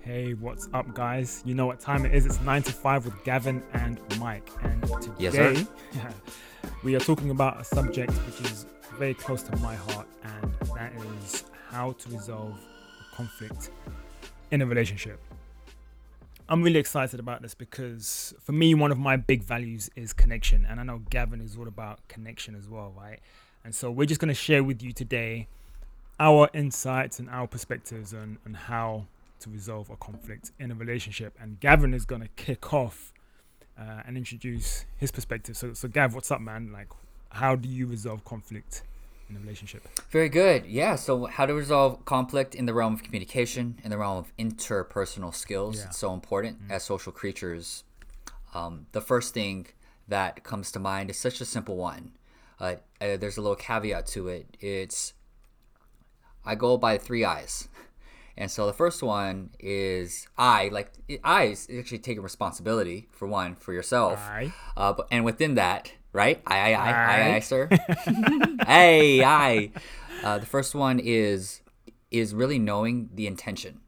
Hey, what's up, guys? You know what time it is. It's 9 to 5 with Gavin and Mike. And today, Yes, sir. we are talking about a subject which is very close to my heart, and that is how to resolve a conflict in a relationship. I'm really excited about this because for me, one of my big values is connection. And I know Gavin is all about connection as well, right? And so we're just going to share with you today our insights and our perspectives on, on how to resolve a conflict in a relationship. And Gavin is going to kick off uh, and introduce his perspective. So, so Gav, what's up, man? Like, how do you resolve conflict in a relationship? Very good. Yeah. So, how to resolve conflict in the realm of communication, in the realm of interpersonal skills. Yeah. It's so important as social creatures. Um, the first thing that comes to mind is such a simple one. Uh, uh, there's a little caveat to it. It's I go by three eyes. And so the first one is I, like I is actually taking responsibility for one for yourself. Aye. Uh, but, and within that, right? I, I, I, I, Aye. I, sir. hey, I. Uh, the first one is is really knowing the intention.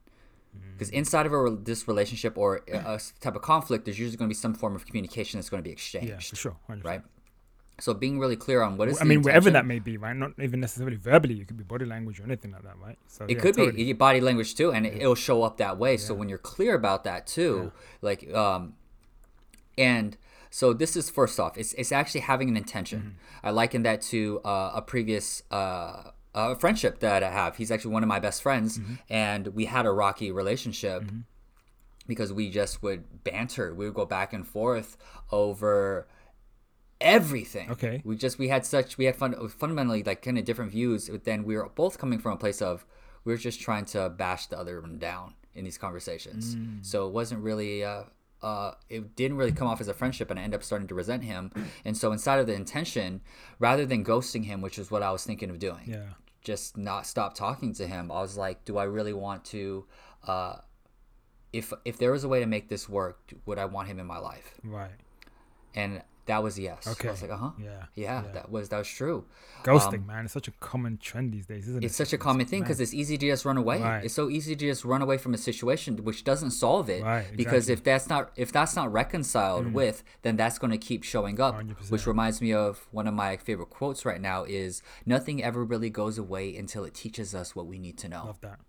Because inside of a, this relationship or a type of conflict, there's usually going to be some form of communication that's going to be exchanged, Yeah, for sure. 100%. right? So being really clear on what is I mean, wherever intention- that may be, right? Not even necessarily verbally. It could be body language or anything like that, right? So It yeah, could totally. be your body language too, and it, it'll show up that way. So when you're clear about that too, like, um, and so this is first off, it's it's actually having an intention. Mm-hmm. I liken that to uh, a previous uh, uh, friendship that I have. He's actually one of my best friends, Mm-hmm. and we had a rocky relationship because we just would banter. We would go back and forth over everything. Okay. We just we had such we had fun fundamentally like kind of different views. But then we were both coming from a place of we were just trying to bash the other one down in these conversations. So it wasn't really. Uh, uh, it didn't really come off as a friendship, and I ended up starting to resent him. And so, inside of the intention, rather than ghosting him, which is what I was thinking of doing, Yeah. just not stop talking to him. I was like, do I really want to? Uh, if if there was a way to make this work, would I want him in my life? Right. And that was yes. Okay. I was like, uh huh. Yeah. Yeah, that was that was true. Ghosting, man. It's such a common trend these days, isn't it? Um, It's such a common thing because it's easy to just run away. Right. It's so easy to just run away from a situation which doesn't solve it. Right, Because exactly. Mm. if that's not if that's not reconciled with, then that's going to keep showing up. 100%. Which reminds me of one of my favorite quotes right now is nothing ever really goes away until it teaches us what we need to know. Love that.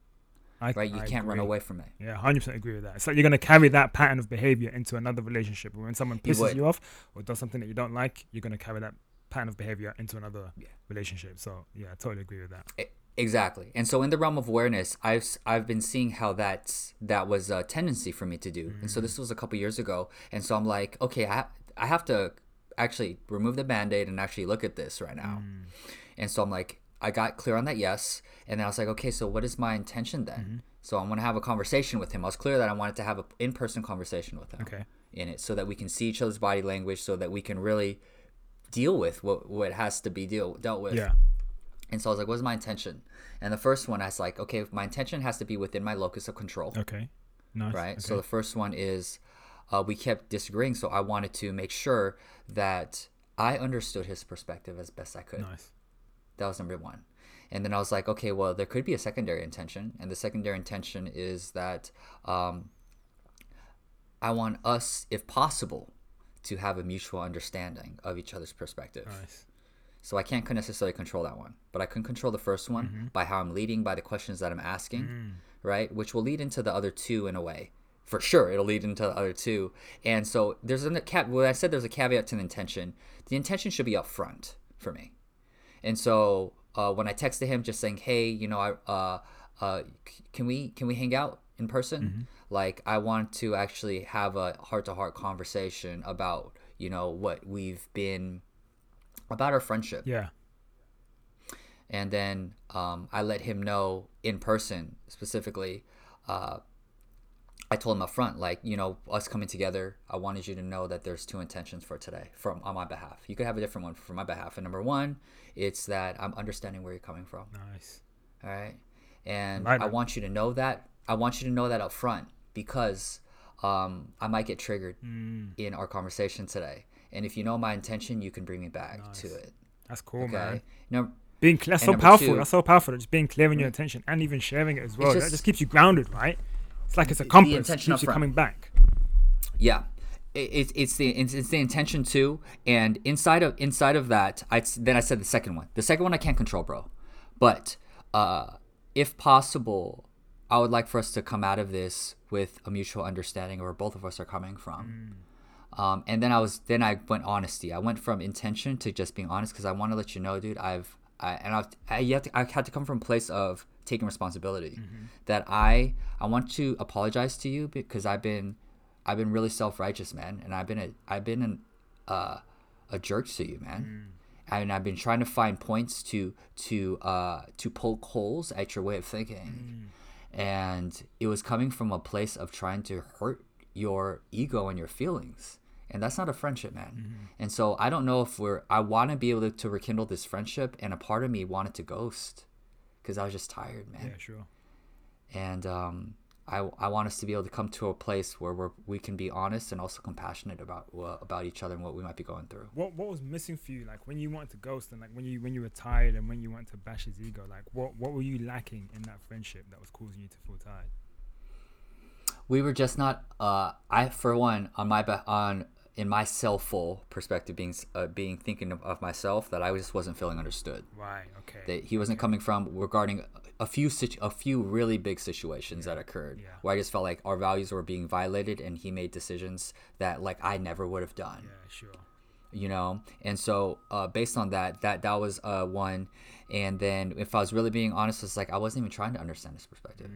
I, Right? You I can't run away from it. Yeah, hundred percent agree with that. It's like you're gonna carry that pattern of behavior into another relationship. When someone pisses would. you off or does something that you don't like, you're gonna carry that pattern of behavior into another relationship. So yeah, I totally agree with that. E- Exactly. And so in the realm of awareness, I've I've been seeing how that's that was a tendency for me to do. And so mm. this was a couple years ago. And so I'm like, okay, I ha- I have to actually remove the band-aid and actually look at this right now. Mm. And so I'm like, I got clear on that yes. And then I was like, okay, so what is my intention then? So I want to have a conversation with him. I was clear that I wanted to have an in-person conversation with him Okay. in it so that we can see each other's body language so that we can really deal with what, what has to be deal, dealt with. Yeah. And so I was like, what's my intention? And the first one, I was like, okay, my intention has to be within my locus of control, Okay. Nice. right? Okay. So the first one is uh, we kept disagreeing. So I wanted to make sure that I understood his perspective as best I could. nice. That was number one. And then I was like, okay, well, there could be a secondary intention. And the secondary intention is that um, I want us, if possible, to have a mutual understanding of each other's perspective. Nice. So I can't necessarily control that one, but I can control the first one Mm-hmm. by how I'm leading, by the questions that I'm asking, Mm. right? Which will lead into the other two in a way. For sure, it'll lead into the other two. And so there's a cap. When I said there's a caveat to the intention. The intention should be up front for me. And so uh, when I texted him, just saying, "Hey, you know, I uh, uh, can we can we hang out in person? Mm-hmm. Like, I want to actually have a heart to heart conversation about you know what we've been about our friendship." Yeah. and then um, I let him know in person specifically. I told him up front, like you know, us coming together. I wanted you to know that there's two intentions for today, from on my behalf. You could have a different one for my behalf. And number one, it's that I'm understanding where you're coming from. Nice. All right, and Right, I want you to know that. I want you to know that up front because um, I might get triggered Mm. in our conversation today. And if you know my intention, you can bring me back to it. That's cool, Okay. man. Now, Being clear, that's so powerful. two- That's so powerful. Just being clear in your intention and even sharing it as well. just- that just keeps you grounded, right? It's like it's a compass. intention keeps you coming back. Yeah, it, it's it's the it's, it's the intention too, and inside of inside of that, I then I said the second one. The second one I can't control, bro. But uh, if possible, I would like for us to come out of this with a mutual understanding of where both of us are coming from. Um, and then I was then I went honesty. I went from intention to just being honest because I want to let you know, dude. I've I, and I've I, have to, I had to come from a place of taking responsibility. That I I want to apologize to you because I've been I've been really self righteous, man, and I've been a I've been an uh, a jerk to you, man. And I've been trying to find points to to uh, to poke holes at your way of thinking, and it was coming from a place of trying to hurt your ego and your feelings, and that's not a friendship, man. And so I don't know if we're. I want to be able to, to rekindle this friendship, and a part of me wanted to ghost because I was just tired, man Yeah, sure. and um, I, I want us to be able to come to a place where we're, we can be honest and also compassionate about uh, about each other and what we might be going through. What what was missing for you? Like when you wanted to ghost and like when you when you were tired and when you wanted to bash his ego, like what what were you lacking in that friendship that was causing you to feel tired? We were just not. Uh, I for one on my on in my selfful perspective, being uh, being thinking of, of myself that I just wasn't feeling understood. Right. Okay. That he wasn't coming from regarding a few situ- a few really big situations that occurred Yeah. where I just felt like our values were being violated and he made decisions that like I never would have done. yeah. Sure. you know and so uh, based on that that that was uh, one and then if i was really being honest it's like i wasn't even trying to understand his perspective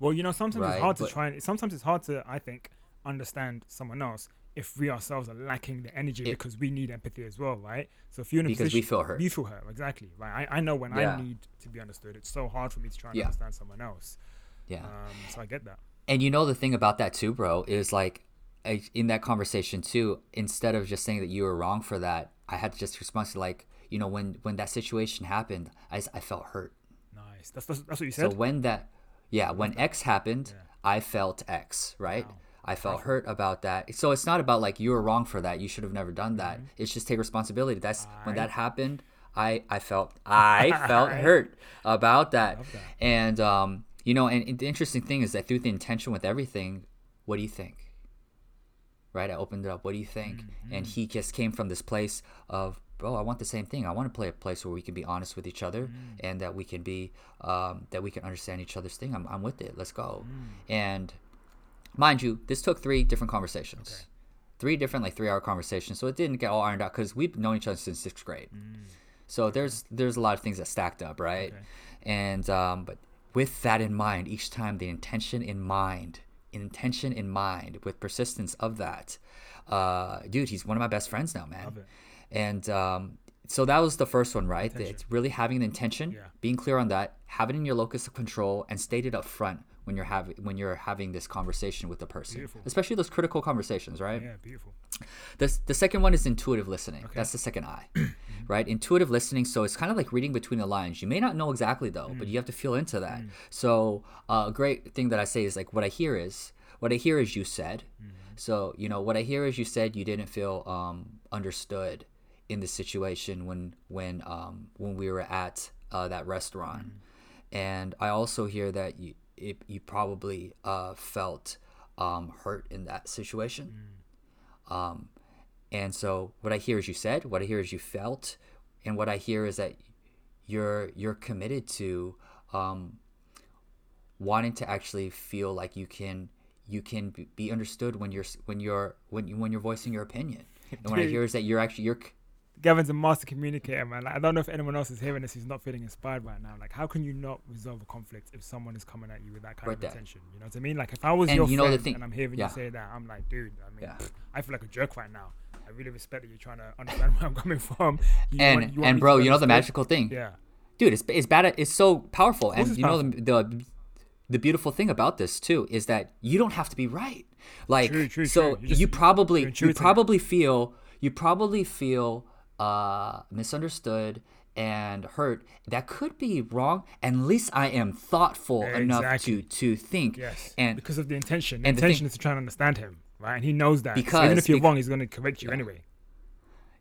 Well, you know, sometimes Right, it's hard to but- try. And, sometimes it's hard to, I think, understand someone else if we ourselves are lacking the energy It- because we need empathy as well, right? So if you're in a Because we feel hurt. you feel hurt, exactly. Right? I, I know when Yeah. I need to be understood. It's so hard for me to try and Yeah. understand someone else. yeah Um, so I get that. and you know the thing about that too bro is like I- in that conversation too instead of just saying that you were wrong for that i had to just respond to like you know when when that situation happened I I felt hurt Nice. That's that's, that's what you said. so when that yeah when x happened i felt x right I felt hurt about that. So it's not about like you were wrong for that. You should have never done that. Mm-hmm. It's just take responsibility. That's when that happened. I I felt I felt hurt about that. And um, you know, and, and the interesting thing is that through the intention with everything, what do you think? Right? I opened it up. What do you think? Mm-hmm. And he just came from this place of, bro, I want the same thing. I want to play a place where we can be honest with each other Mm. and that we can be, um, that we can understand each other's thing. I'm, I'm with it. Let's go. Mm. And mind you, this took three different conversations. Three different, like three hour conversations. So it didn't get all ironed out because we've known each other since sixth grade. So there's there's a lot of things that stacked up, right? Okay. And um, but with that in mind, each time the intention in mind, intention in mind, with persistence of that, uh, dude, he's one of my best friends now, man. And um, so that was the first one, right? It's really having an intention, Yeah. being clear on that, have it in your locus of control, and state it up front when you're having when you're having this conversation with the person, Beautiful. especially those critical conversations, right? Yeah. Beautiful. The, the second one is intuitive listening. Okay. That's the second I, right? Intuitive listening. So it's kind of like reading between the lines. You may not know exactly though, but you have to feel into that. So uh, a great thing that I say is like what I hear is what I hear is you said. So you know what I hear is you said you didn't feel um, understood in the situation when when um, when we were at uh, that restaurant, and I also hear that you it, you probably uh, felt um, hurt in that situation. Um, and so what I hear is you said, what I hear is you felt, and what I hear is that you're you're committed to um, wanting to actually feel like you can you can be- understood when you're when you're when you when you're voicing your opinion. And what I hear is that you're actually you're Gavin's a master communicator, man. Like, I don't know if anyone else is hearing this who's not feeling inspired right now. Like, how can you not resolve a conflict if someone is coming at you with that kind Right of there. intention? You know what I mean? Like, if I was And your you friend and I'm hearing yeah. you say that, I'm like, dude, I mean, Yeah. I feel like a jerk right now. I really respect that you're trying to understand where I'm coming from. You and want- you want and bro, you know the magical thing, Yeah. dude. It's it's bad. It's so powerful, and you know the, the the beautiful thing about this too is that you don't have to be right. Like True, true, so, true. You probably you probably feel you probably feel uh, misunderstood and hurt. That could be wrong. And at least I am thoughtful enough to to think. Yes. And because of the intention. The and the thing- intention is to try and understand him, right? And he knows that. so Because- even if you're wrong, he's going to correct you anyway.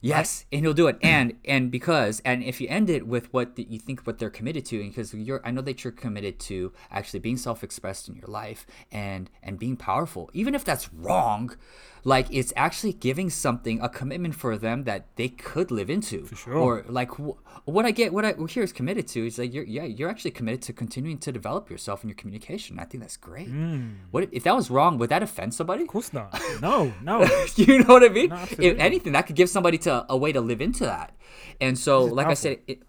Yes, and he'll do it, and and because and if you end it with what the, you think what they're committed to, because you're I know that you're committed to actually being self-expressed in your life and and being powerful, even if that's wrong, like it's actually giving something a commitment for them that they could live into. For sure. Or like wh- what I get, what I here is committed to is like you're yeah you're actually committed to continuing to develop yourself and your communication. I think that's great. What if, that was wrong? Would that offend somebody? Of course not. No, no. you know what I mean? No, if anything, that could give somebody to a way to live into that. And so, like I said, it,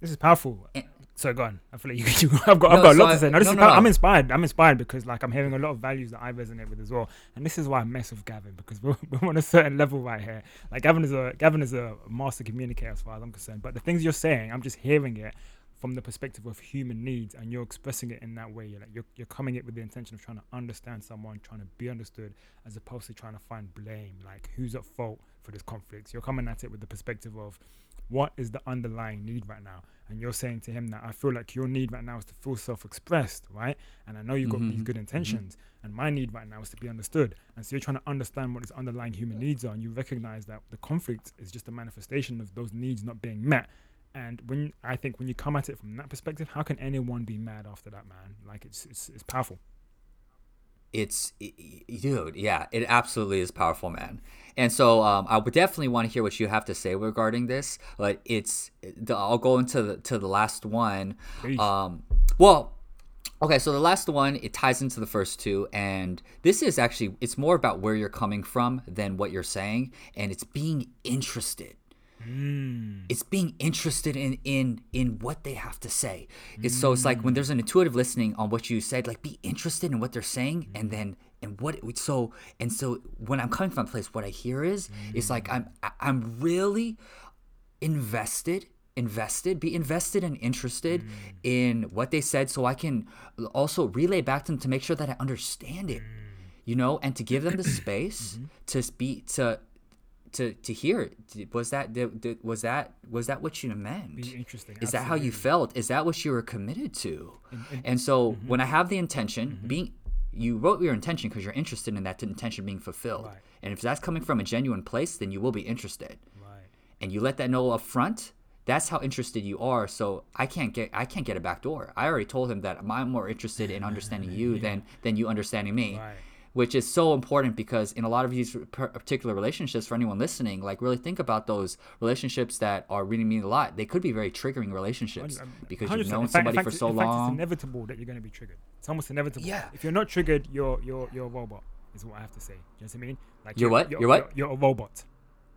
This is powerful. Eh. So go on. I feel like you, you I've got, I've No, got a lot I- to say. No, this no, is no. I'm inspired. I'm inspired because like I'm hearing a lot of values that I resonate with as well. And this is why I mess with Gavin because we're, we're on a certain level right here. Like Gavin is a Gavin is a master communicator as far as I'm concerned. But the things you're saying, I'm just hearing it from the perspective of human needs, and you're expressing it in that way. You're like you're, you're coming it with the intention of trying to understand someone, trying to be understood, as opposed to trying to find blame. Like who's at fault for this conflict? You're coming at it with the perspective of what is the underlying need right now and you're saying to him that i feel like your need right now is to feel self-expressed right and i know you've got these Mhm, good intentions and my need right now is to be understood and so you're trying to understand what his underlying human needs are and you recognize that the conflict is just a manifestation of those needs not being met and when i think when you come at it from that perspective how can anyone be mad after that man like it's it's, it's powerful it's i- i- dude, yeah, it absolutely is powerful, man. And so, um, I would definitely want to hear what you have to say regarding this. But it's, the, I'll go into the to the last one. Um, well, okay, so the last one it ties into the first two, and this is actually it's more about where you're coming from than what you're saying, and it's being interested. Mm. It's being interested in in in what they have to say. It's so it's like when mm. there's an intuitive listening on what you said, like be interested in what they're saying, mm. and then and what it, so and so when I'm coming from a place, what I hear is it's like I'm I- I'm really invested invested be invested and interested in what they said so i can also relay back to them to make sure that i understand it you know and to give them the space mm-hmm. to be to to to hear it. Was that did- did- was that was that what you meant? Be interesting, is that how you felt? Is that what you were committed to? In- and so mm-hmm. when i have the intention mm-hmm. being you wrote your intention because you're interested in that intention being fulfilled. Right. and if that's coming from a genuine place then you will be interested. Right. And you let that know up front that's how interested you are. So i can't get i can't get a back door. I already told him that i'm more interested in understanding you than than you understanding me. Right. Which is so important because in a lot of these particular relationships for anyone listening like really think about those relationships that are really mean a lot they could be very triggering relationships um, because you've known fact- somebody fact, for so in fact, long it's inevitable that you're going to be triggered. It's almost inevitable. Yeah. If you're not triggered, you're you're you're a robot. Is what I have to say. You know what I mean? Like You're what? You're, You're what? You're, you're a robot.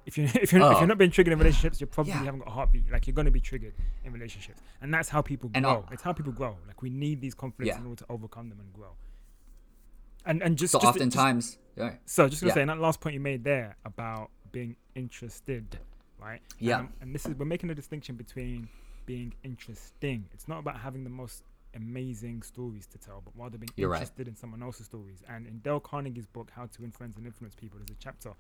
If you if you're if Oh. you're not being triggered in relationships, you probably Yeah. haven't got a heartbeat. Like you're going to be triggered in relationships, and that's how people And grow. I'll- it's how people grow. Like we need these conflicts Yeah. in order to overcome them and grow. And and just so just, just- oftentimes yeah. so just gonna Yeah. say, and that last point you made there about being interested, right? Yeah. Um, and this is we're making a distinction between being interesting. It's not about having the most amazing stories to tell, but rather being You're right. interested in someone else's stories. And in Dale Carnegie's book, How to Influence and Influence People, there's a chapter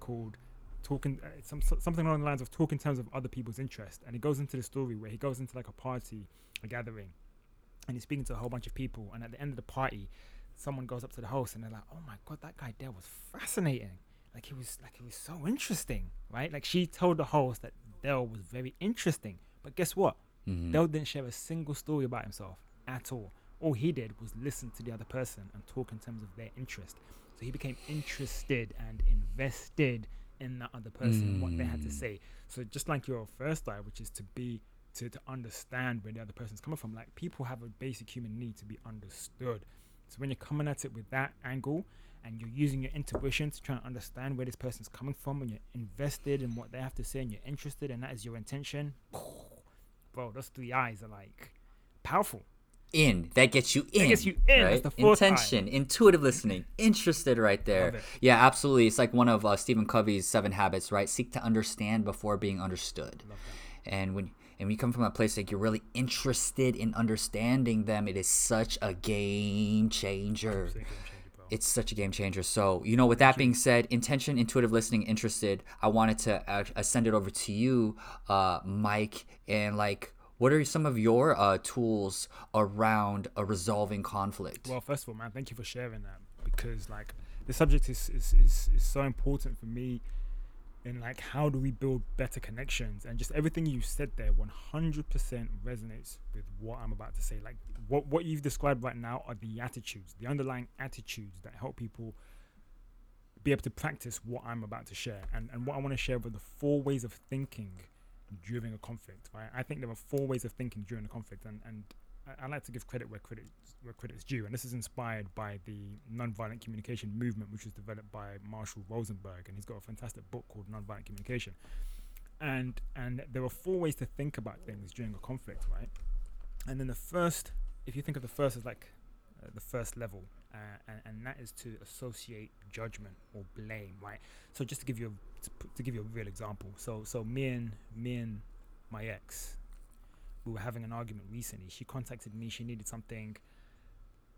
called talking uh, some, something along the lines of talk in terms of other people's interest and he goes into the story where he goes into like a party a gathering and he's speaking to a whole bunch of people and at the end of the party someone goes up to the host and they're like oh my god that guy there was fascinating. Like he was like he was so interesting right? Like she told the host that Dale was very interesting. But guess what? Mm-hmm. Dale didn't share a single story about himself at all. All he did was listen to the other person and talk in terms of their interest. So he became interested and invested in that other person and what they had to Mm. say. So just like your first eye which is to be to, to understand where the other person's coming from like people have a basic human need to be understood so when you're coming at it with that angle and you're using your intuition to try and understand where this person's coming from and you're invested in what they have to say and you're interested and that is your intention bro those three eyes are like powerful. In. That gets you in gets you in. Right? the fourth eye. intention. Intuitive listening. Interested right there. Yeah absolutely. It's like one of uh, stephen covey's seven habits right? Seek to understand before being understood. And when and when you come from a place like you're really interested in understanding them it is such a game changer it's such a game changer. So, you know, with that being said, intention, intuitive listening, interested, I wanted to uh, send it over to you, uh, Mike, and like, what are some of your uh, tools around resolving conflict? Well, first of all, man, thank you for sharing that because like the subject is is, is, is so important for me in like how do we build better connections? And just everything you said there 100% resonates with what i'm about to say. Like what what you've described right now are the attitudes the underlying attitudes that help people be able to practice what i'm about to share. And and what i want to share with the four ways of thinking during a conflict right? I think there are four ways of thinking during a conflict and and I, like to give credit where credit where credit's due, and this is inspired by the nonviolent communication movement, which was developed by Marshall Rosenberg, and he's got a fantastic book called Nonviolent Communication. And and there are four ways to think about things during a conflict, right? And then the first, if you think of the first as like uh, the first level, uh, and, and that is to associate judgment or blame, right? So just to give you a, to, to give you a real example, so so me and me and my ex, we were having an argument recently. She contacted me. She needed something.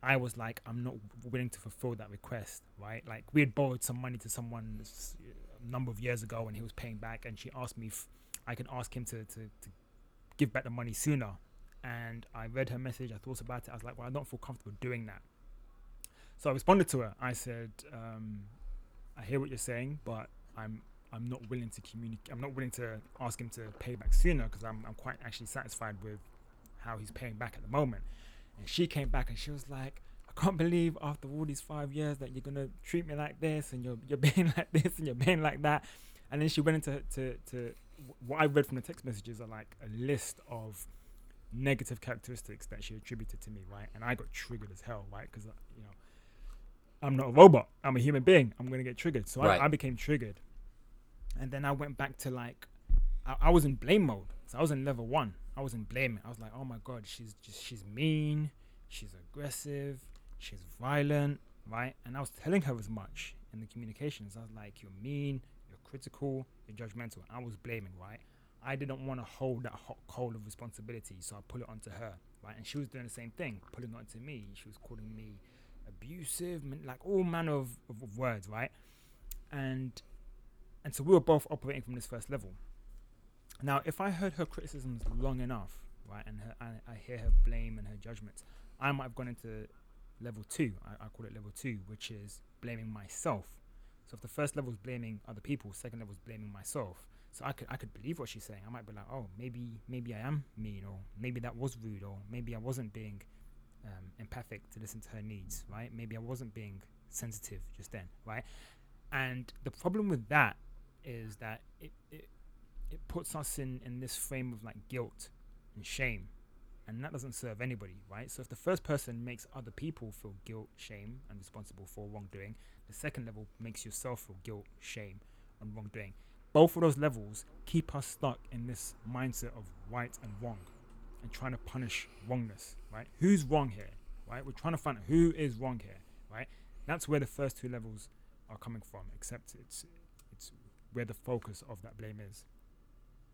I was like, I'm not willing to fulfill that request, right? Like we had borrowed some money to someone a number of years ago, and he was paying back. And she asked me if I can ask him to, to, to give back the money sooner. And I read her message. I thought about it. I was like, well, I don't feel comfortable doing that. So I responded to her. I said, um, I hear what you're saying, but I'm I'm not willing to communicate. I'm not willing to ask him to pay back sooner because I'm I'm quite actually satisfied with how he's paying back at the moment. And she came back and she was like, I can't believe after all these five years that you're gonna treat me like this and you're you're being like this and you're being like that. And then she went into to, to what I read from the text messages are like a list of negative characteristics that she attributed to me, right? And I got triggered as hell, right? Because uh, you know, I'm not a robot. I'm a human being. I'm gonna get triggered. So Right. I, I became triggered, and then I went back to like, I, I was in blame mode. So I was in level one. I was in blaming. I was like, oh my god, she's just she's mean. She's aggressive. She's violent, right? And I was telling her as much in the communications. I was like, you're mean. You're critical. You're judgmental. I was blaming, right? I didn't want to hold that hot coal of responsibility, so I put it onto her, right? And she was doing the same thing, putting it onto me. She was calling me abusive, like all manner of, of, of words, right? And and so we were both operating from this first level. Now, if I heard her criticisms long enough, right, and her, I, I hear her blame and her judgments, I might have gone into level two. I, I call it level two, which is blaming myself. So if the first level is blaming other people, second level is blaming myself. So I could I could believe what she's saying. I might be like, oh, maybe maybe I am mean, or maybe that was rude, or maybe I wasn't being um, empathic to listen to her needs, right? Maybe I wasn't being sensitive just then, right? And the problem with that is that it it, it puts us in in this frame of like guilt and shame, and that doesn't serve anybody, right? So if the first person makes other people feel guilt, shame, and responsible for wrongdoing, the second level makes yourself feel guilt, shame, and wrongdoing. Both of those levels keep us stuck in this mindset of right and wrong and trying to punish wrongness, right? Who's wrong here, right? We're trying to find out who is wrong here, right? That's where the first two levels are coming from, except it's it's where the focus of that blame is.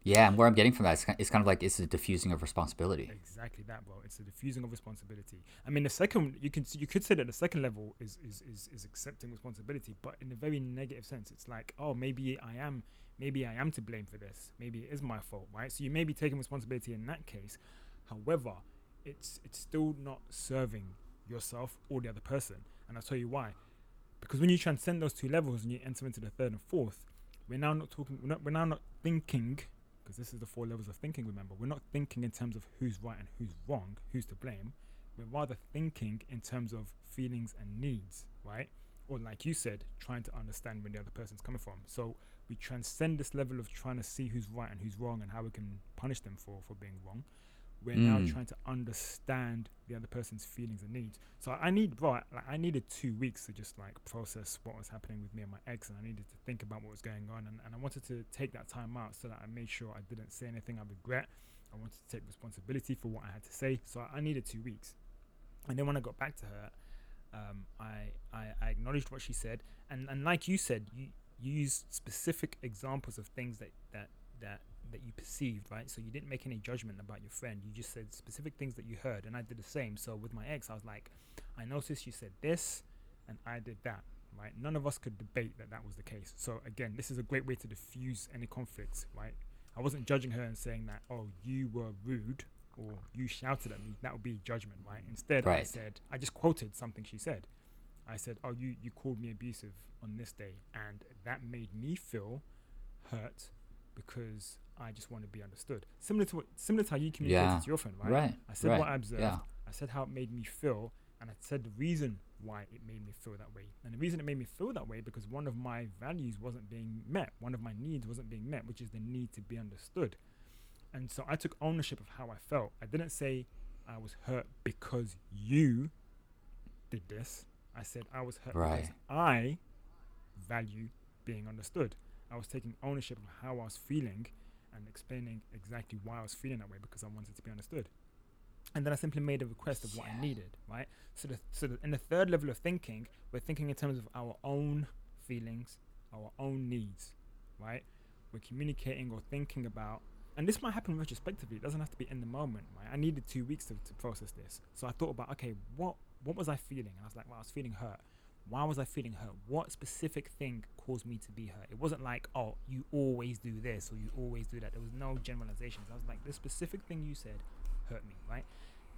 Yeah, and where I'm getting from that is it's kind of like it's a diffusing of responsibility. Exactly that, bro. It's a diffusing of responsibility. I mean, the second you can you could say that the second level is is, is is accepting responsibility, but in a very negative sense. It's like, oh, maybe I am maybe I am to blame for this. Maybe it is my fault, right? So you may be taking responsibility in that case. However, it's it's still not serving yourself or the other person, and I'll tell you why. Because when you transcend those two levels and you enter into the third and fourth, we're now not talking. We're, not, we're now not thinking because this is the four levels of thinking. Remember, we're not thinking in terms of who's right and who's wrong, who's to blame. We're rather thinking in terms of feelings and needs, right? Or like you said, trying to understand where the other person's coming from. So we transcend this level of trying to see who's right and who's wrong and how we can punish them for for being wrong. We're now Mm. trying to understand the other person's feelings and needs. So I need, bro, I- like I needed two weeks to just like process what was happening with me and my ex, and I needed to think about what was going on, and, and I wanted to take that time out so that I made sure I didn't say anything I regret. I wanted to take responsibility for what I had to say, so I needed two weeks. And then when I got back to her, um, I, I I acknowledged what she said, and and like you said, you you used specific examples of things that that that that you perceived, right? So you didn't make any judgment about your friend. You just said specific things that you heard, and I did the same. So with my ex, I was like, I noticed you said this, and I did that, right? None of us could debate that that was the case. So again, this is a great way to diffuse any conflicts, right? I wasn't judging her and saying that, oh, you were rude or you shouted at me. That would be judgment, right? Instead, I said, I just quoted something she said. I said, oh, you, you called me abusive on this day, and that made me feel hurt because I just want to be understood. Similar to what, similar to how you communicated Yeah. to your friend, right? Right. I said right. what I observed. Yeah. I said how it made me feel, and I said the reason why it made me feel that way. And the reason it made me feel that way because one of my values wasn't being met, one of my needs wasn't being met, which is the need to be understood. And so I took ownership of how I felt. I didn't say I was hurt because you did this. I said I was hurt because Right. I value being understood. I was taking ownership of how I was feeling and explaining exactly why I was feeling that way because I wanted to be understood. And then I simply made a request of what I needed, right? So, the, so the, in the third level of thinking, we're thinking in terms of our own feelings, our own needs, right? We're communicating or thinking about, and this might happen retrospectively. It doesn't have to be in the moment, right? I needed two weeks to, to process this, so I thought about, okay, what what was I feeling? And I was like, well, I was feeling hurt. Why was I feeling hurt? What specific thing caused me to be hurt? It wasn't like, oh, you always do this or you always do that. There was no generalizations. I was like, this specific thing you said hurt me, right?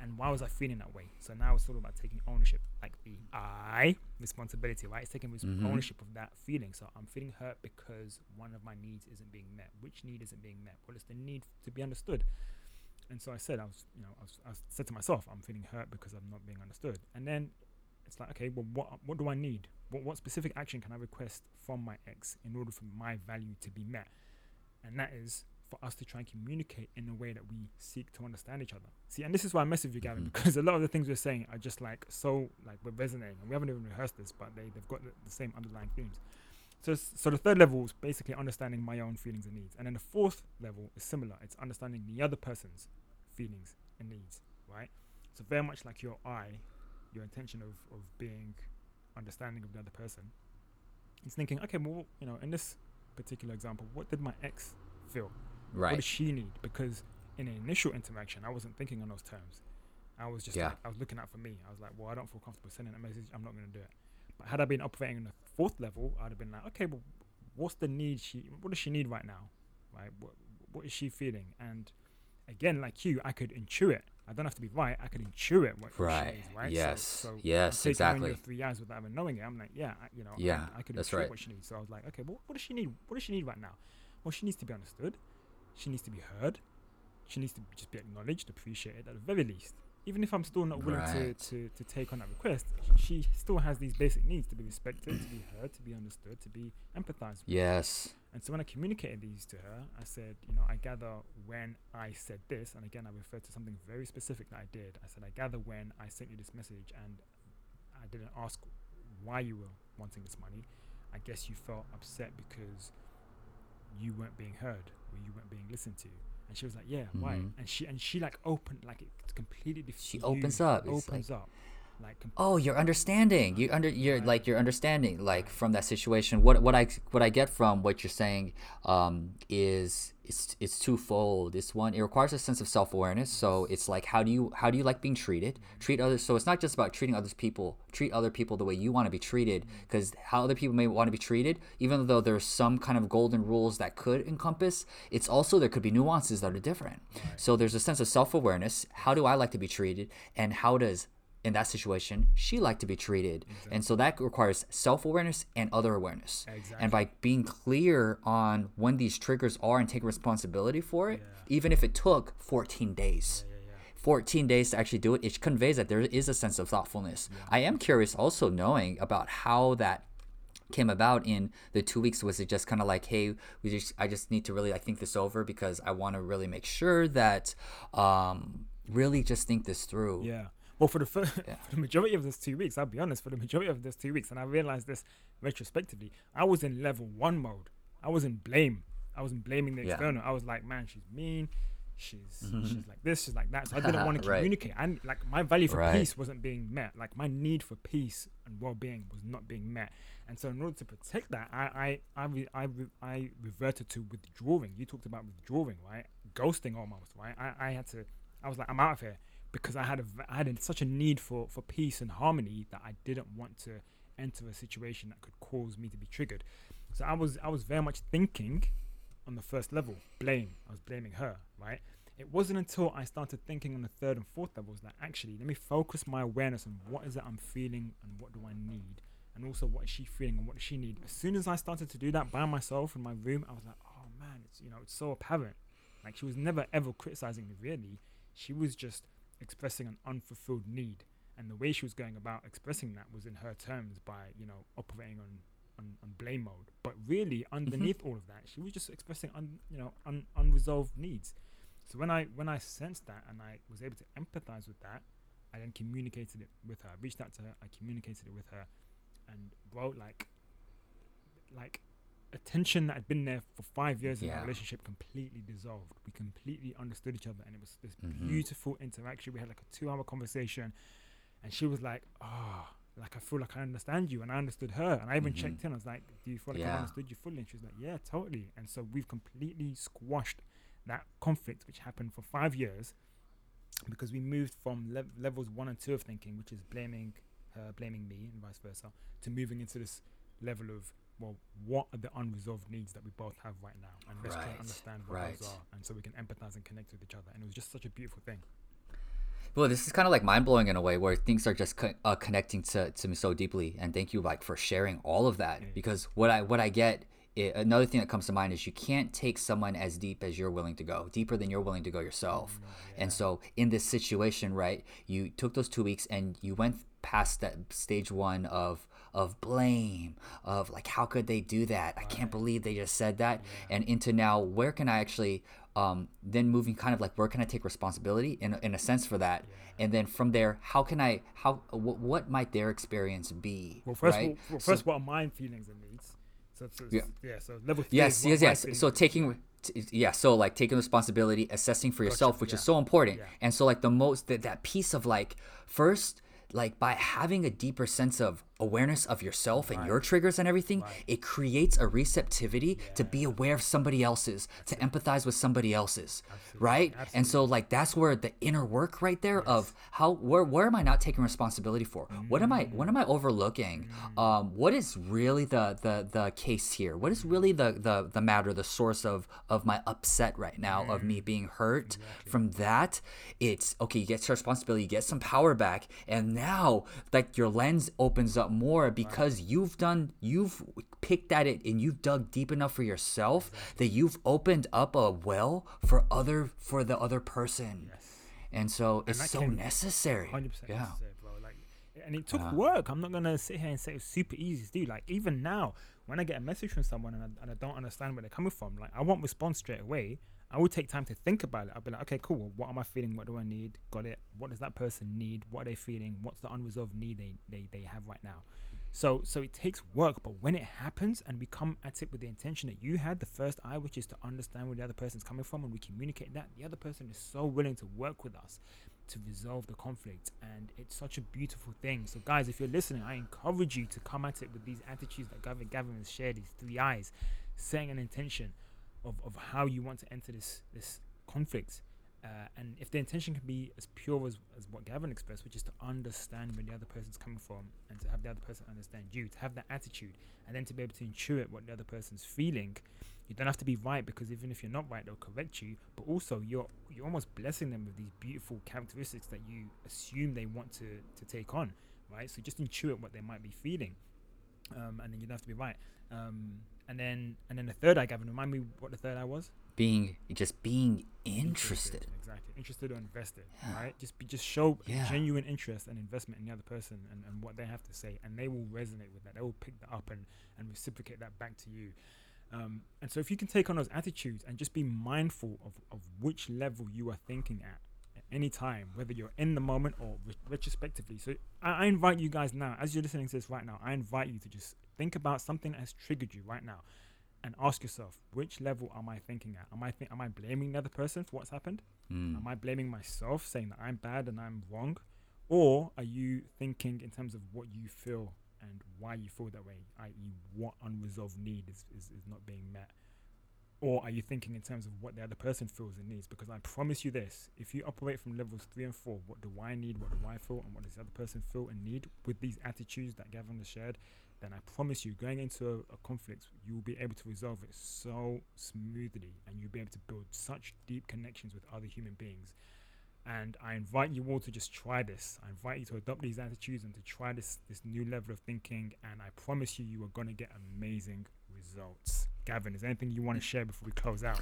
And why was I feeling that way? So now it's sort of about taking ownership, like the I responsibility, right? It's taking Mhm. ownership of that feeling. So I'm feeling hurt because one of my needs isn't being met. Which need isn't being met? Well, it's the need to be understood. And so I said, I was, you know, I, was, I said to myself, I'm feeling hurt because I'm not being understood. And then it's like, okay, well, what what do I need? What what specific action can I request from my ex in order for my value to be met? And that is for us to try and communicate in a way that we seek to understand each other. See, and this is why I mess with you, Gavin, Mhm. because a lot of the things we're saying are just like so like we're resonating, and we haven't even rehearsed this, but they they've got the, the same underlying themes. So, so the third level is basically understanding my own feelings and needs, and then the fourth level is similar. It's understanding the other person's feelings and needs, right? So very much like your I, your intention of of being understanding of the other person. It's thinking, okay, well, you know, in this particular example, what did my ex feel? Right. What does she need? Because in an initial interaction, I wasn't thinking on those terms. I was just Yeah. like, I was looking out for me. I was like, well, I don't feel comfortable sending that message. I'm not going to do it. But had I been operating on the fourth level, I'd have been like, okay, well, what's the need she? What does she need right now? Right? What What is she feeling? And again, like you, I could intuit. I don't have to be right. I can intuit what, Right. needs. Right? Yes. So, so yes. Exactly. three eyes without even knowing it. I'm like, yeah, I, you know, Yeah, I, I could intuit right. what she needs. So I was like, okay, well, what does she need? What does she need right now? Well, she needs to be understood. She needs to be heard. She needs to just be acknowledged, appreciated at the very least. Even if I'm still not willing Right. to, to, to take on that request, she still has these basic needs to be respected, to be heard, to be understood, to be empathized with. Yes. And so when I communicated these to her, I said, you know, I gather when I said this, and again, I referred to something very specific that I did. I said, I gather when I sent you this message and I didn't ask why you were wanting this money. I guess you felt upset because you weren't being heard or you weren't being listened to. And she was like, yeah, why? Mhm. And she and she like opened like it completely. Different. She opens up. Opens up. Like Oh, you're understanding. You under you're Right. like you're understanding like from that situation. What what I what I get from what you're saying um, is it's it's twofold. It's one. It requires a sense of self awareness. So it's like how do you how do you like being treated? Treat others. So it's not just about treating others people. Treat other people the way you want to be treated. Because how other people may want to be treated, even though there's some kind of golden rules that could encompass, it's also there could be nuances that are different. So there's a sense of self awareness. How do I like to be treated? And how does in that situation, she like to be treated. And so that requires self awareness and other awareness. And by being clear on when these triggers are and take responsibility for it, even if it took 14 days. 14 days to actually do it, it conveys that there is a sense of thoughtfulness. I am curious also knowing about how that came about in the two weeks was it just kind of like hey we just i just need to really like think this over because i want to really make sure that um really just think this through Yeah. Well, for the fir- Yeah. for the majority of those two weeks, I'll be honest. For the majority of those two weeks, and I realized this retrospectively, I was in level one mode. I was in blame. I wasn't blaming the Yeah. external. I was like, man, she's mean. She's she's like this. She's like that. So I didn't want to communicate. And like my value for Right. peace wasn't being met. Like my need for peace and well-being was not being met. And so in order to protect that, I I I re- I, re- I reverted to withdrawing. You talked about withdrawing, right? Ghosting almost, right? I, I had to. I was like, I'm out of here because I had a I had such a need for for peace and harmony that I didn't want to enter a situation that could cause me to be triggered. So I was I was very much thinking on the first level, blame. I was blaming her, right? It wasn't until I started thinking on the third and fourth levels that actually let me focus my awareness on what is it I'm feeling and what do I need, and also what is she feeling and what does she need. As soon as I started to do that by myself in my room, I was like, oh man, it's you know, it's so apparent. Like she was never ever criticizing me really. She was just expressing an unfulfilled need, and the way she was going about expressing that was in her terms by you know operating on on, on blame mode. But really, mm-hmm. underneath all of that, she was just expressing un, you know un, unresolved needs. So when I when I sensed that and I was able to empathize with that, I then communicated it with her. I reached out to her. I communicated it with her, and bro, like, like tension that had been there for five years in Yeah. our relationship completely dissolved. We completely understood each other, and it was this Mhm. beautiful interaction. We had like a two-hour conversation, and she was like, "Oh, like I feel like I understand you," and I understood her, and I even Mhm. checked in. I was like, "Do you feel like I understood you fully?" And she was like, "Yeah, totally." And so we've completely squashed that conflict which happened for five years because we moved from lev- levels one and two of thinking, which is blaming her, blaming me, and vice versa, to moving into this level of well, what are the unresolved needs that we both have right now, and let's try Right, and understand what right. those are, and so we can empathize and connect with each other. And it was just such a beautiful thing. Well, this is kind of like mind blowing in a way where things are just co- uh, connecting to, to me so deeply. And thank you like for sharing all of that Yeah. because what I what I get i another thing that comes to mind is you can't take someone as deep as you're willing to go, deeper than you're willing to go yourself. And so in this situation, right, you took those two weeks and you went past that stage one of of blame of like how could they do that i can't believe they just said that and into now where can i actually um, then moving kind of like where can i take responsibility in, a- in a sense for that and then from there how can i how what, what might their experience be Well, first, right well, So- first, what are my feelings and needs? So, so Yeah. yeah. So level three. yes yes yes so taking t- yeah so like taking responsibility assessing for yourself which is so important Yeah. and so like the most that, that piece of like first like by having a deeper sense of awareness of yourself and your triggers and everything it creates a receptivity to be aware of somebody else's to empathize with somebody else's right? And so like that's where the inner work right there of how where where am i not taking responsibility for? What am i what am i overlooking? Um what is really the the the case here? What is really the the the matter the source of of my upset right now of me being hurt? From that it's okay you get some responsibility you get some power back and now like your lens opens up more because you've done you've picked at it and you've dug deep enough for yourself that you've opened up a well for other for the other person and so it's so necessary Hundred percent, yeah bro. Like, and it took work. I'm not gonna sit here and say it's super easy to do. Like, even now, when I get a message from someone and I, and I don't understand where they're coming from, like, I won't respond straight away. I will take time to think about it. I'll be like, okay, cool. What am I feeling? What do I need? Got it. What does that person need? What are they feeling? What's the unresolved need they, they, they have right now? So so it takes work, but when it happens and we come at it with the intention that you had the first eye, which is to understand where the other person's coming from, and we communicate that, the other person is so willing to work with us to resolve the conflict, and it's such a beautiful thing. So guys, if you're listening, I encourage you to come at it with these attitudes that Gavin Gavin has shared, these three eyes, setting an intention of, of how you want to enter this this conflict. Uh, and if the intention can be as pure as, as what Gavin expressed, which is to understand where the other person's coming from and to have the other person understand you, to have that attitude, and then to be able to intuit what the other person's feeling, you don't have to be right because even if you're not right, they'll correct you. But also, you're you're almost blessing them with these beautiful characteristics that you assume they want to to take on, right? So just intuit what they might be feeling, um, and then you don't have to be right. Um, and then and then the third eye, Gavin, remind me what the third eye was? Being just being interested. exactly. Interested or invested right? Just be just show Yeah. genuine interest and investment in the other person and, and what they have to say and they will resonate with that. They will pick that up and and reciprocate that back to you. Um, and so if you can take on those attitudes and just be mindful of, of which level you are thinking at at any time whether you're in the moment or re- retrospectively. So I, I invite you guys now as you're listening to this right now i invite you to just think about something that has triggered you right now and ask yourself which level am I thinking at? Am I think am I blaming the other person for what's happened? Mm. Am I blaming myself, saying that I'm bad and I'm wrong, or are you thinking in terms of what you feel and why you feel that way, i.e., what unresolved need is, is, is not being met? Or are you thinking in terms of what the other person feels and needs? Because I promise you this if you operate from levels three and four, what do I need, what do I feel, and what does the other person feel and need with these attitudes that Gavin has shared, then I promise you, going into a, a conflict, you will be able to resolve it so smoothly and you'll be able to build such deep connections with other human beings. And I invite you all to just try this. I invite you to adopt these attitudes and to try this this new level of thinking. And I promise you, you are going to get amazing results. Gavin, is there anything you want to mm. share before we close out?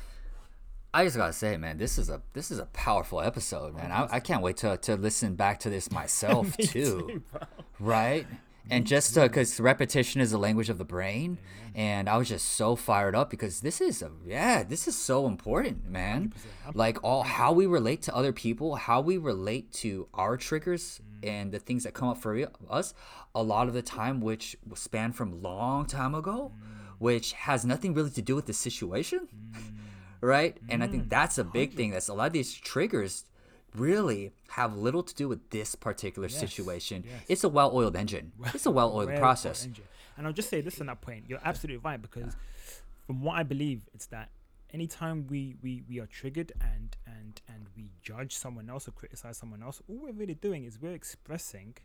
I just gotta say, man, this is a this is a powerful episode, man. I, I can't wait to to listen back to this myself too, too, right? And just uh, because repetition is the language of the brain, and I was just so fired up because this is a yeah, this is so important, man. Like all how we relate to other people, how we relate to our triggers and the things that come up for us, a lot of the time, which span from long time ago, which has nothing really to do with the situation right? And I think that's a big thing. That's a lot of these triggers really have little to do with this particular situation. yes. It's a well-oiled engine. It's a well-oiled process. put, And I'll just say this on that point. You're absolutely right because from what I believe, it's that anytime we, we, we are triggered and, and and we judge someone else or criticize someone else, all we're really doing is we're expressing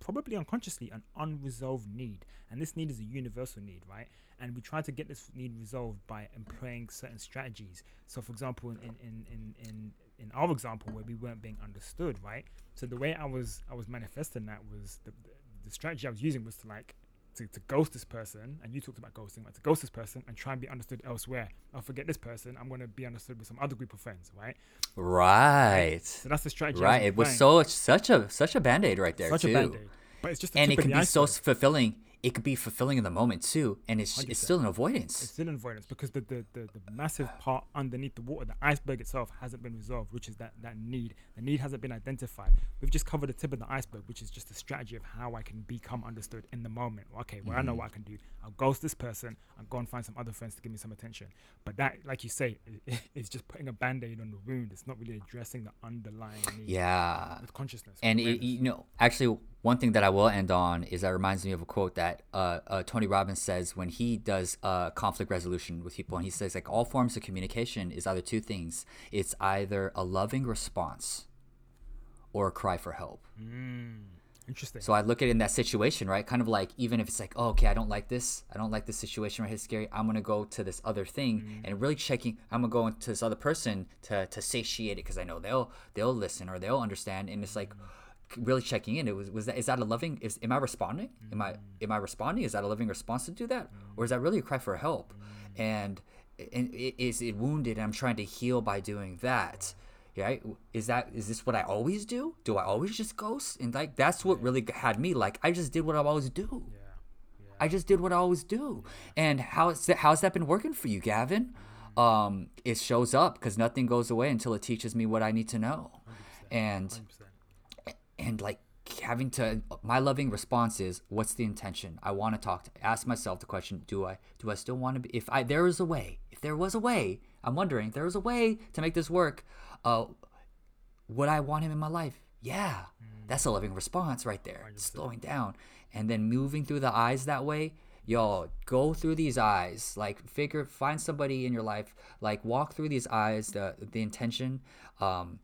probably unconsciously an unresolved need. And this need is a universal need, right? And we try to get this need resolved by employing certain strategies. So for example in in, in, in, in our example where we weren't being understood, right? So the way I was I was manifesting that was the, the, strategy I was using was to like to, to ghost this person, and you talked about ghosting, like to ghost this person and try and be understood elsewhere. I'll forget this person. I'm gonna be understood with some other group of friends, right? So Right. that's the strategy. Right. It was so such a such a band-aid right there such too. a band aid, but it's just and it can be so fulfilling. It could be fulfilling in the moment too, and it's it's 100%. still an avoidance. It's still an avoidance because the, the, the, the massive part underneath the water, the iceberg itself, hasn't been resolved, which is that, that need. The need hasn't been identified. We've just covered the tip of the iceberg, which is just a strategy of how I can become understood in the moment. Okay, well, I know mm-hmm. what I can do. I'll ghost this person. I'll go and find some other friends to give me some attention. But that, like you say, i it's just putting a band aid on the wound. It's not really addressing the underlying need. Yeah. With consciousness. And with it, you know, actually, one thing that I will end on is that reminds me of a quote that uh, uh, Tony Robbins says when he does uh, conflict resolution with people, and he says like all forms of communication is either two things: it's either a loving response or a cry for help. Interesting. So I look at it in that situation, right? Kind of like even if it's like, oh, okay, I don't like this, I don't like this situation right here, it's scary. I'm gonna go to this other thing and really checking. I'm gonna go into this other person to to satiate it because I know they'll they'll listen or they'll understand. And it's like really checking in. It was was that is that a loving? Is am I responding? Am I am I responding? Is that a loving response to do that, or is that really a cry for help? And and is it wounded? And I'm trying to heal by doing that right is that is this what i always do do i always just ghost and like that's what really had me like i just did what i always do yeah. i just did what i always do and how is that how's that been working for you gavin um it shows up because nothing goes away until it teaches me what i need to know and 100%. and like having to my loving response is what's the intention? I want to talk to ask myself the question do i do i still want to be if i there is a way if there was a way i'm wondering if there was a way to make this work uh would i want him in my life? Yeah. That's a loving response right there. Slowing down. And then moving through the eyes that way yo go through these eyes. Like figure find somebody in your life. Like walk through these eyes the the intention um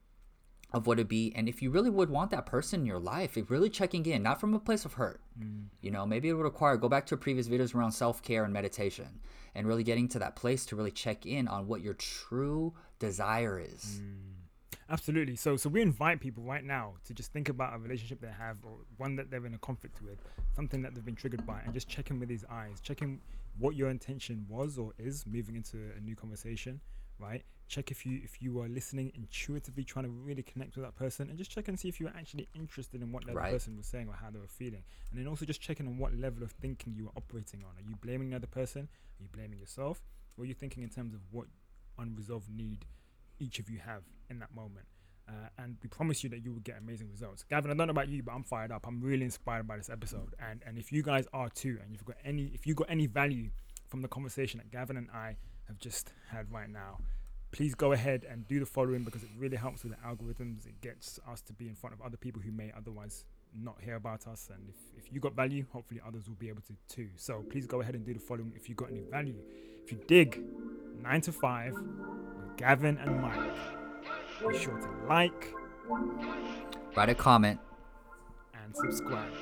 of what it'd be and if you really would want that person in your life if really checking in not from a place of hurt mm. you know maybe it would require go back to previous videos around self-care and meditation and really getting to that place to really check in on what your true desire is mm. Absolutely. So, so we invite people right now to just think about a relationship they have, or one that they're in a conflict with, something that they've been triggered by, and just check in with these eyes. Check in what your intention was or is moving into a new conversation, right? Check if you if you are listening intuitively, trying to really connect with that person, and just check and see if you're actually interested in what that Right. person was saying or how they were feeling, and then also just checking on what level of thinking you are operating on. Are you blaming the other person? Are you blaming yourself? Or are you thinking in terms of what unresolved need each of you have in that moment. Uh, and we promise you that you will get amazing results. Gavin, I don't know about you, but I'm fired up. I'm really inspired by this episode. And and if you guys are too, and you've got any if you got any value from the conversation that Gavin and I have just had right now, please go ahead and do the following because it really helps with the algorithms. It gets us to be in front of other people who may otherwise not hear about us. And if, if you got value, hopefully others will be able to too. So please go ahead and do the following if you got any value. If you dig nine to five with Gavin and Mike, be sure to like write a comment and subscribe.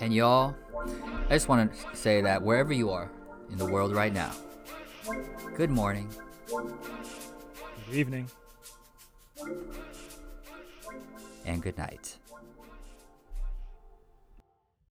and y'all i just want to say that wherever you are in the world right now good morning Good evening. and good night